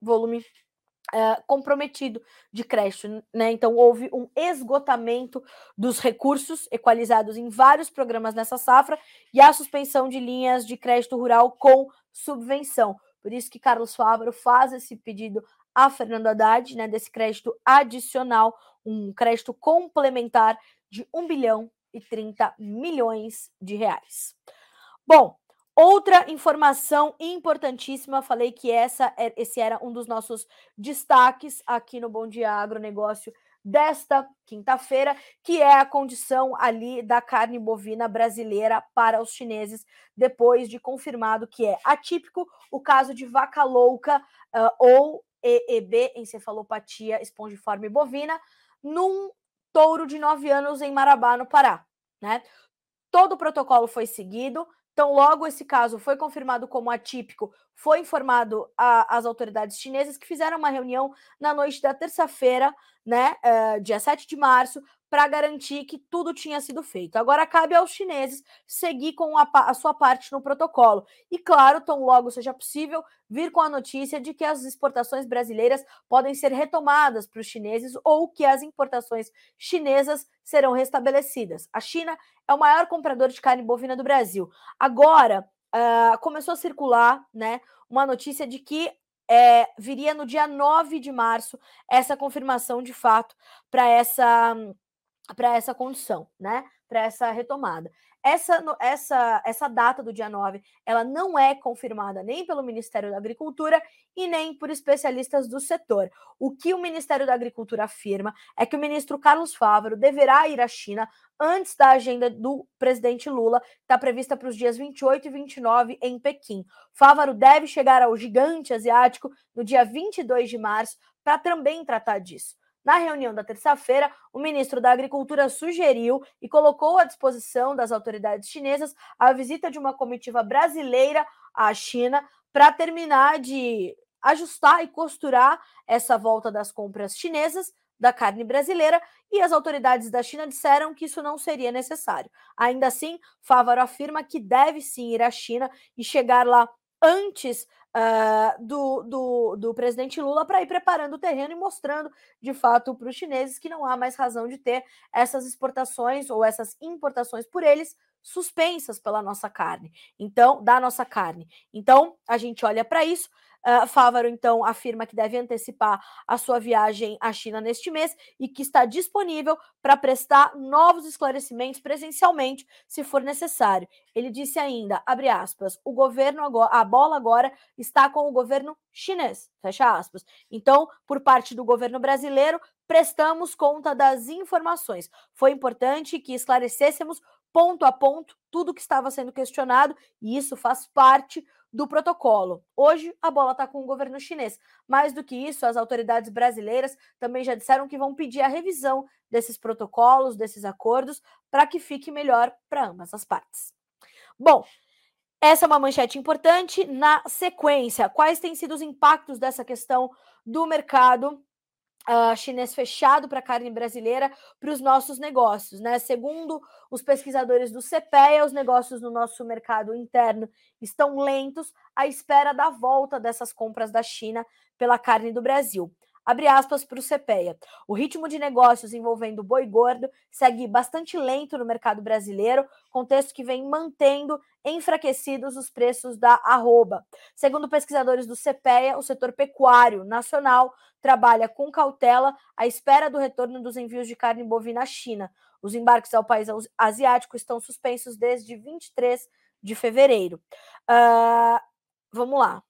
volume Uh, comprometido de crédito, né? Então houve um esgotamento dos recursos equalizados em vários programas nessa safra e a suspensão de linhas de crédito rural com subvenção. Por isso que Carlos Fávaro faz esse pedido a Fernando Haddad, né, desse crédito adicional, um crédito complementar de 1 bilhão e 30 milhões de reais. Bom, outra informação importantíssima, falei que essa, é, esse era um dos nossos destaques aqui no Bom Dia Agronegócio desta quinta-feira, que é a condição ali da carne bovina brasileira para os chineses, depois de confirmado que é atípico o caso de vaca louca uh, ou EEB, encefalopatia espongiforme bovina, num touro de nove anos em Marabá, no Pará. Né? todo o protocolo foi seguido. Então, logo esse caso foi confirmado como atípico, foi informado às autoridades chinesas que fizeram uma reunião na noite da terça-feira, né, uh, dia 7 de março, para garantir que tudo tinha sido feito. Agora cabe aos chineses seguir com a, a, sua parte no protocolo. E claro, tão logo seja possível, vir com a notícia de que as exportações brasileiras podem ser retomadas para os chineses ou que as importações chinesas serão restabelecidas. A China é o maior comprador de carne bovina do Brasil. Agora, uh, começou a circular né, uma notícia de que é, viria no dia 9 de março essa confirmação de fato para essa para essa condição, né? Para essa retomada. Essa, essa, essa data do dia 9, ela não é confirmada nem pelo Ministério da Agricultura e nem por especialistas do setor. O que o Ministério da Agricultura afirma é que o ministro Carlos Fávaro deverá ir à China antes da agenda do presidente Lula, que está prevista para os dias 28 e 29 em Pequim. Fávaro deve chegar ao gigante asiático no dia 22 de março para também tratar disso. Na reunião da terça-feira, o ministro da Agricultura sugeriu e colocou à disposição das autoridades chinesas a visita de uma comitiva brasileira à China para terminar de ajustar e costurar essa volta das compras chinesas da carne brasileira e as autoridades da China disseram que isso não seria necessário. Ainda assim, Fávaro afirma que deve sim ir à China e chegar lá antes uh, do, do, do, presidente Lula para ir preparando o terreno e mostrando de fato para os chineses que não há mais razão de ter essas exportações ou essas importações por eles suspensas pela nossa carne. Então, da nossa carne. Então, a gente olha para isso. Uh, Fávaro, então, afirma que deve antecipar a sua viagem à China neste mês e que está disponível para prestar novos esclarecimentos presencialmente, se for necessário. Ele disse ainda, abre aspas, o governo agora, a bola agora está com o governo chinês, fecha aspas. Então, por parte do governo brasileiro, prestamos conta das informações. Foi importante que esclarecêssemos ponto a ponto tudo que estava sendo questionado, e isso faz parte do protocolo. Hoje, a bola está com o governo chinês. Mais do que isso, as autoridades brasileiras também já disseram que vão pedir a revisão desses protocolos, desses acordos, para que fique melhor para ambas as partes. Bom, essa é uma manchete importante. Na sequência, quais têm sido os impactos dessa questão do mercado uh, chinês fechado para carne brasileira para os nossos negócios, né? Segundo os pesquisadores do CPEA, os negócios no nosso mercado interno estão lentos à espera da volta dessas compras da China pela carne do Brasil. Abre aspas para o CPEA. O ritmo de negócios envolvendo boi gordo segue bastante lento no mercado brasileiro, contexto que vem mantendo enfraquecidos os preços da arroba. Segundo pesquisadores do CPEA, o setor pecuário nacional trabalha com cautela à espera do retorno dos envios de carne bovina à China. Os embarques ao país asiático estão suspensos desde 23 de fevereiro. Uh, vamos lá.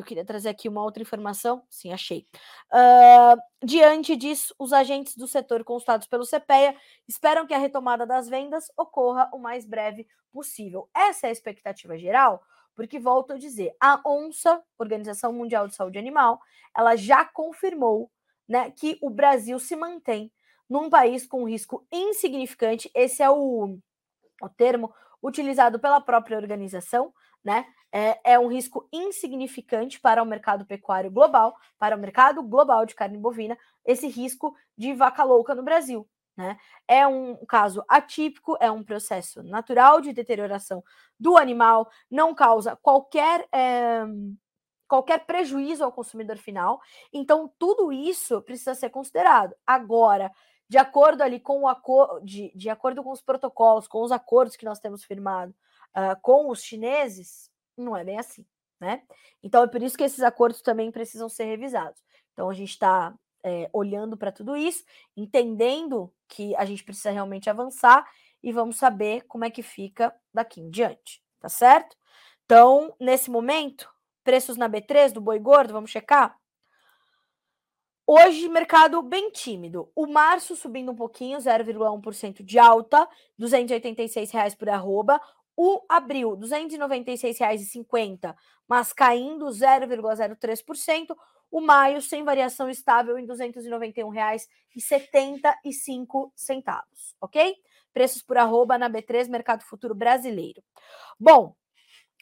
Eu queria trazer aqui uma outra informação. Sim, achei. Uh, diante disso, os agentes do setor consultados pelo CPEA esperam que a retomada das vendas ocorra o mais breve possível. Essa é a expectativa geral, porque, volto a dizer, a ONSA, Organização Mundial de Saúde Animal, ela já confirmou né, que o Brasil se mantém num país com risco insignificante. Esse é o, o termo utilizado pela própria organização, né? É, é, um risco insignificante para o mercado pecuário global, para o mercado global de carne bovina, esse risco de vaca louca no Brasil. Né? É um caso atípico, é um processo natural de deterioração do animal, não causa qualquer, é, qualquer prejuízo ao consumidor final. Então, tudo isso precisa ser considerado. Agora, de acordo ali com o acordo, de, de acordo com os protocolos, com os acordos que nós temos firmado uh, com os chineses, não é bem assim, né? Então é por isso que esses acordos também precisam ser revisados. Então a gente está é, olhando para tudo isso, entendendo que a gente precisa realmente avançar e vamos saber como é que fica daqui em diante, tá certo? Então, nesse momento, preços na B3 do boi gordo, vamos checar? Hoje, mercado bem tímido. O março subindo um pouquinho, 0,1% de alta, 286 reais por arroba. O abril, R$ 296,50, mas caindo 0,03%. O maio, sem variação estável, em R$ 291,75, ok? preços por arroba na B3 Mercado Futuro Brasileiro. Bom,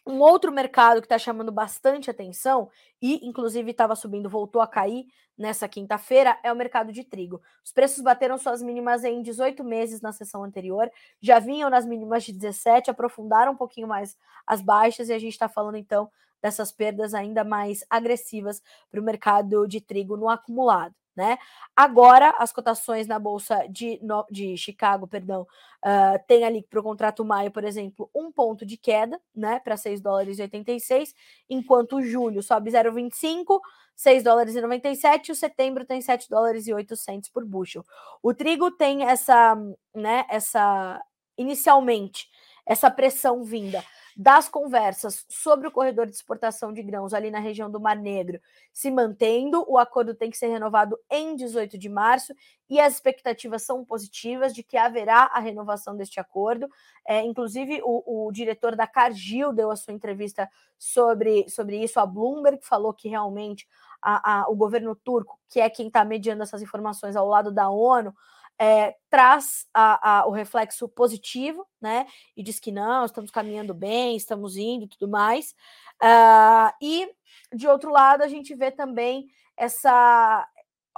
um outro mercado que está chamando bastante atenção e, inclusive, estava subindo, voltou a cair nessa quinta-feira, é o mercado de trigo. Os preços bateram suas mínimas em 18 meses na sessão anterior, já vinham nas mínimas de 17, aprofundaram um pouquinho mais as baixas e a gente está falando então dessas perdas ainda mais agressivas para o mercado de trigo no acumulado. Né? Agora, as cotações na Bolsa de, de Chicago, perdão, uh, tem ali para o contrato maio, por exemplo, um ponto de queda, né, para 6 dólares e 86, enquanto o julho sobe 0,25, 6 dólares e 97, o setembro tem 7 dólares e 800 por bushel. O trigo tem essa, né, essa, inicialmente, essa pressão vinda das conversas sobre o corredor de exportação de grãos ali na região do Mar Negro se mantendo. O acordo tem que ser renovado em 18 de março e as expectativas são positivas de que haverá a renovação deste acordo. É, inclusive, o, o, diretor da Cargill deu a sua entrevista sobre, sobre isso a Bloomberg, falou que realmente a, a, o governo turco, que é quem está mediando essas informações ao lado da ONU, é, traz a, a, o reflexo positivo, né? E diz que não, estamos caminhando bem, estamos indo e tudo mais. Uh, e, de outro lado, a gente vê também essa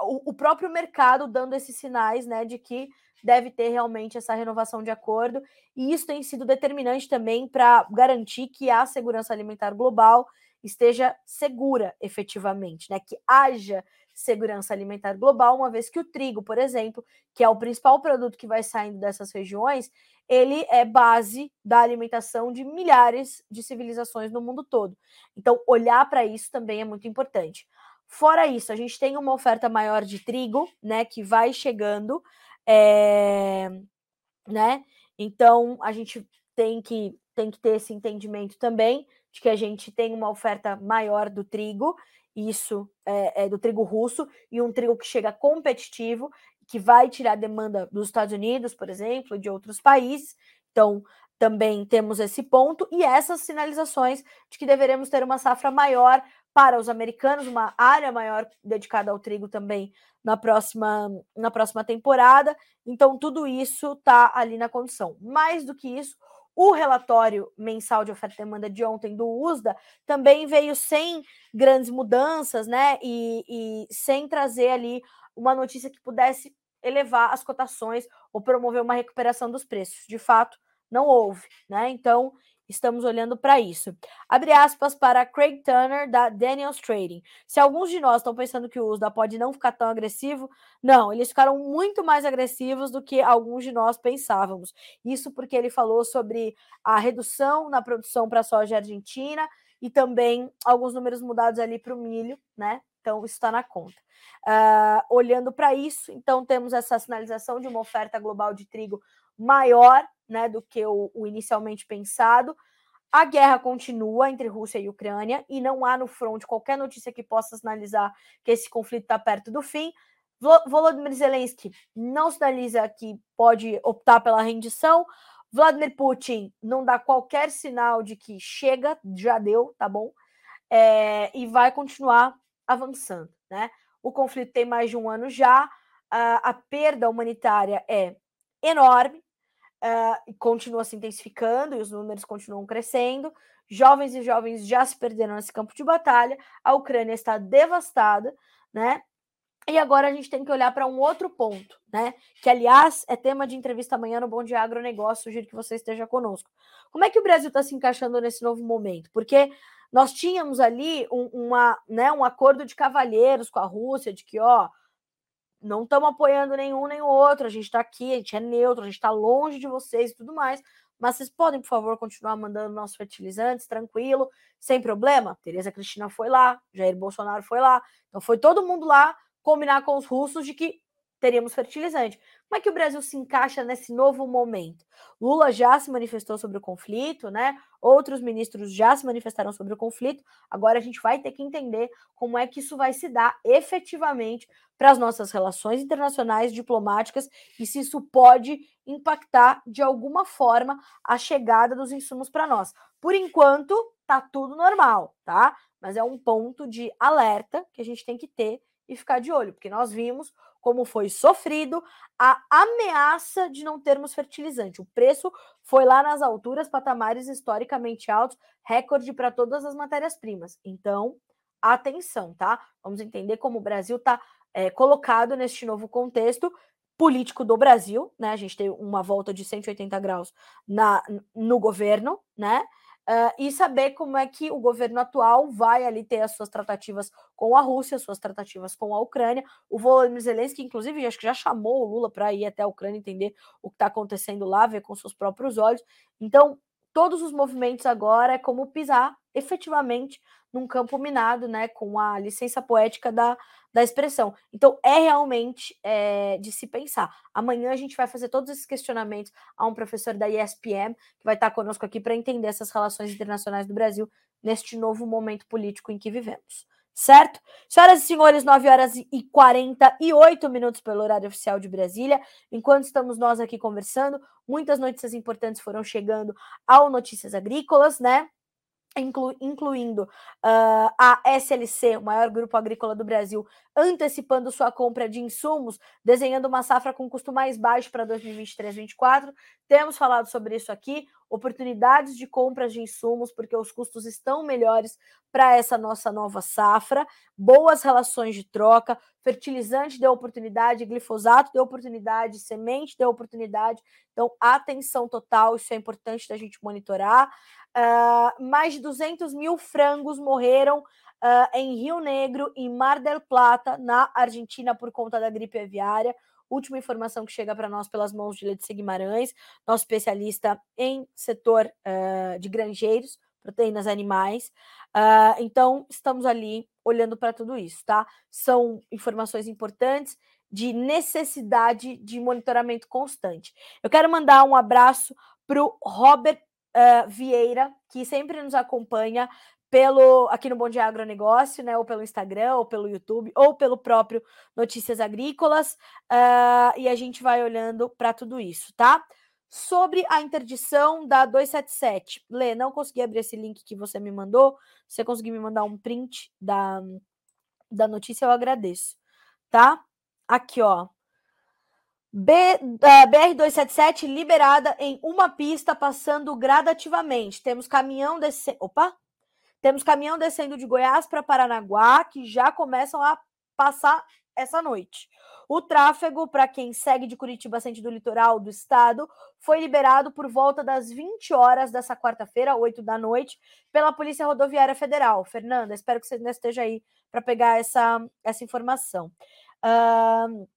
o, o, próprio mercado dando esses sinais né, de que deve ter realmente essa renovação de acordo, e isso tem sido determinante também para garantir que a segurança alimentar global esteja segura efetivamente, né? Que haja segurança alimentar global, uma vez que o trigo, por exemplo, que é o principal produto que vai saindo dessas regiões, ele é base da alimentação de milhares de civilizações no mundo todo. Então, olhar para isso também é muito importante. Fora isso, a gente tem uma oferta maior de trigo, né, que vai chegando, é, né? Então, a gente tem que tem que ter esse entendimento também de que a gente tem uma oferta maior do trigo isso é, é, do trigo russo e um trigo que chega competitivo, que vai tirar demanda dos Estados Unidos, por exemplo, de outros países. Então, também temos esse ponto e essas sinalizações de que deveremos ter uma safra maior para os americanos, uma área maior dedicada ao trigo também na próxima, na próxima temporada. Então, tudo isso está ali na condição. Mais do que isso, o relatório mensal de oferta e demanda de ontem do USDA também veio sem grandes mudanças, né? E, e sem trazer ali uma notícia que pudesse elevar as cotações ou promover uma recuperação dos preços. De fato, não houve, né? Então, Estamos olhando para isso. Abre aspas para Craig Turner, da Daniels Trading. Se alguns de nós estão pensando que o USDA pode não ficar tão agressivo, não, eles ficaram muito mais agressivos do que alguns de nós pensávamos. Isso porque ele falou sobre a redução na produção para a soja argentina e também alguns números mudados ali para o milho, né? Então, isso está na conta. Uh, olhando para isso, então temos essa sinalização de uma oferta global de trigo maior né, do que o, o inicialmente pensado. A guerra continua entre Rússia e Ucrânia e não há no front qualquer notícia que possa sinalizar que esse conflito está perto do fim. Volodymyr Zelensky não sinaliza que pode optar pela rendição. Vladimir Putin não dá qualquer sinal de que chega, já deu, tá bom? É, e vai continuar avançando, né? O conflito tem mais de um ano já, a, a perda humanitária é enorme, uh, continua se intensificando e os números continuam crescendo. Jovens e jovens já se perderam nesse campo de batalha. A Ucrânia está devastada, né? E agora a gente tem que olhar para um outro ponto, né? Que, aliás, é tema de entrevista amanhã no Bom Dia Agronegócio. Sugiro que você esteja conosco. Como é que o Brasil está se encaixando nesse novo momento? Porque nós tínhamos ali um, uma, né, um acordo de cavalheiros com a Rússia, de que, ó, não estamos apoiando nenhum nem o outro, a gente está aqui, a gente é neutro, a gente está longe de vocês e tudo mais, mas vocês podem, por favor, continuar mandando nossos fertilizantes, tranquilo, sem problema? Tereza Cristina foi lá, Jair Bolsonaro foi lá, então foi todo mundo lá combinar com os russos de que teríamos fertilizante. Como é que o Brasil se encaixa nesse novo momento? Lula já se manifestou sobre o conflito, né? Outros ministros já se manifestaram sobre o conflito. Agora a gente vai ter que entender como é que isso vai se dar efetivamente para as nossas relações internacionais diplomáticas e se isso pode impactar de alguma forma a chegada dos insumos para nós. Por enquanto, tá tudo normal, tá? Mas é um ponto de alerta que a gente tem que ter e ficar de olho, porque nós vimos como foi sofrido a ameaça de não termos fertilizante. O preço foi lá nas alturas, patamares historicamente altos, recorde para todas as matérias-primas. Então, atenção, tá? Vamos entender como o Brasil está é, colocado neste novo contexto político do Brasil, né? A gente tem uma volta de 180 graus na, no governo, né? Uh, e saber como é que o governo atual vai ali ter as suas tratativas com a Rússia, suas tratativas com a Ucrânia. O Volodymyr Zelensky, inclusive, acho que já chamou o Lula para ir até a Ucrânia entender o que está acontecendo lá, ver com seus próprios olhos. Então, todos os movimentos agora é como pisar efetivamente num campo minado, né, com a licença poética da, da expressão. Então, é realmente é, de se pensar. Amanhã a gente vai fazer todos esses questionamentos a um professor da ESPM, que vai estar conosco aqui para entender essas relações internacionais do Brasil neste novo momento político em que vivemos. Certo? Senhoras e senhores, 9 horas e 48 minutos pelo horário oficial de Brasília. Enquanto estamos nós aqui conversando, muitas notícias importantes foram chegando ao Notícias Agrícolas, né? inclu, incluindo uh, a SLC, o maior grupo agrícola do Brasil, antecipando sua compra de insumos, desenhando uma safra com custo mais baixo para 2023-2024. Temos falado sobre isso aqui, oportunidades de compras de insumos, porque os custos estão melhores para essa nossa nova safra, boas relações de troca, fertilizante deu oportunidade, glifosato deu oportunidade, semente deu oportunidade. Então, atenção total, isso é importante da gente monitorar. Uh, mais de 200 mil frangos morreram uh, em Rio Negro e Mar del Plata, na Argentina, por conta da gripe aviária. Última informação que chega para nós pelas mãos de Letícia Guimarães, nosso especialista em setor uh, de granjeiros, proteínas animais. então, estamos ali olhando para tudo isso, tá? São informações importantes de necessidade de monitoramento constante. Eu quero mandar um abraço para o Robert uh, Vieira, que sempre nos acompanha pelo aqui no Bom Dia Agronegócio, né, ou pelo Instagram, ou pelo YouTube, ou pelo próprio Notícias Agrícolas, uh, e a gente vai olhando para tudo isso, tá? Sobre a interdição da 277. Lê, não consegui abrir esse link que você me mandou. Se você conseguir me mandar um print da, da notícia, eu agradeço, tá? Aqui, ó. B, uh, BR-277 liberada em uma pista, passando gradativamente. Temos caminhão descendo. Opa! Temos caminhão descendo de Goiás para Paranaguá, que já começam a passar essa noite. O tráfego, para quem segue de Curitiba sentido litoral do estado, foi liberado por volta das 20 horas dessa quarta-feira, 8 da noite, pela Polícia Rodoviária Federal. Fernanda, espero que você ainda esteja aí para pegar essa, essa informação. Uh,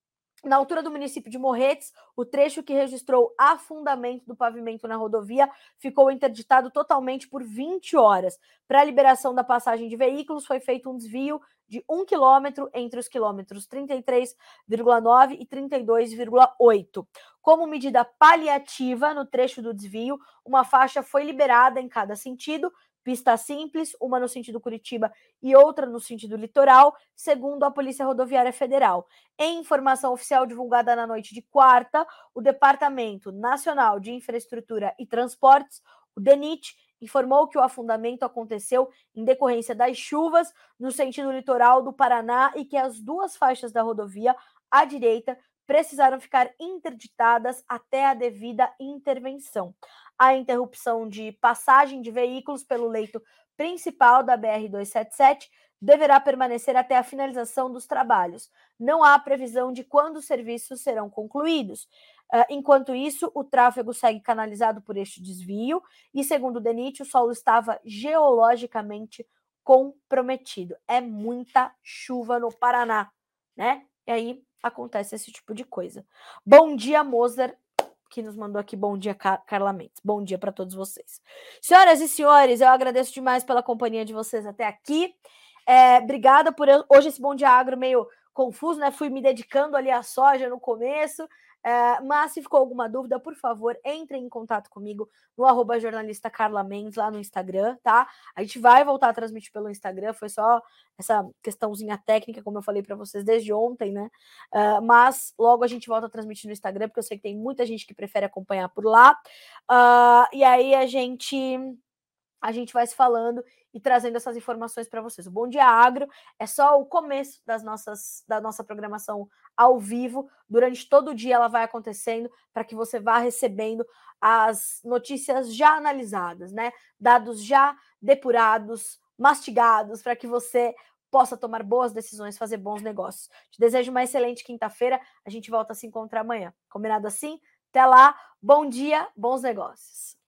na altura do município de Morretes, o trecho que registrou afundamento do pavimento na rodovia ficou interditado totalmente por 20 horas. Para a liberação da passagem de veículos, foi feito um desvio de um quilômetro entre os quilômetros 33,9 e 32,8. Como medida paliativa no trecho do desvio, uma faixa foi liberada em cada sentido, pista simples, uma no sentido Curitiba e outra no sentido litoral, segundo a Polícia Rodoviária Federal. Em informação oficial divulgada na noite de quarta, o Departamento Nacional de Infraestrutura e Transportes, o DENIT, informou que o afundamento aconteceu em decorrência das chuvas no sentido litoral do Paraná e que as duas faixas da rodovia à direita precisaram ficar interditadas até a devida intervenção a interrupção de passagem de veículos pelo leito principal da BR-277 deverá permanecer até a finalização dos trabalhos. Não há previsão de quando os serviços serão concluídos. Uh, enquanto isso, o tráfego segue canalizado por este desvio e, segundo o DENIT, o solo estava geologicamente comprometido. É muita chuva no Paraná, né? E aí acontece esse tipo de coisa. Bom dia, Mozart que nos mandou aqui bom dia, Carla Mendes. Bom dia para todos vocês. Senhoras e senhores, eu agradeço demais pela companhia de vocês até aqui. É, obrigada por hoje esse bom dia agro meio confuso, né? Fui me dedicando ali à soja no começo, é, mas se ficou alguma dúvida, por favor, entre em contato comigo no arroba jornalista Carla Mendes lá no Instagram, tá? A gente vai voltar a transmitir pelo Instagram, foi só essa questãozinha técnica, como eu falei para vocês desde ontem, né? Uh, mas logo a gente volta a transmitir no Instagram, porque eu sei que tem muita gente que prefere acompanhar por lá. Uh, e aí a gente a gente vai se falando e trazendo essas informações para vocês. O Bom Dia Agro é só o começo das nossas da nossa programação ao vivo. Durante todo o dia ela vai acontecendo para que você vá recebendo as notícias já analisadas, né? Dados já depurados, mastigados, para que você possa tomar boas decisões, fazer bons negócios. Te desejo uma excelente quinta-feira. A gente volta a se encontrar amanhã. Combinado assim? Até lá. Bom dia, bons negócios.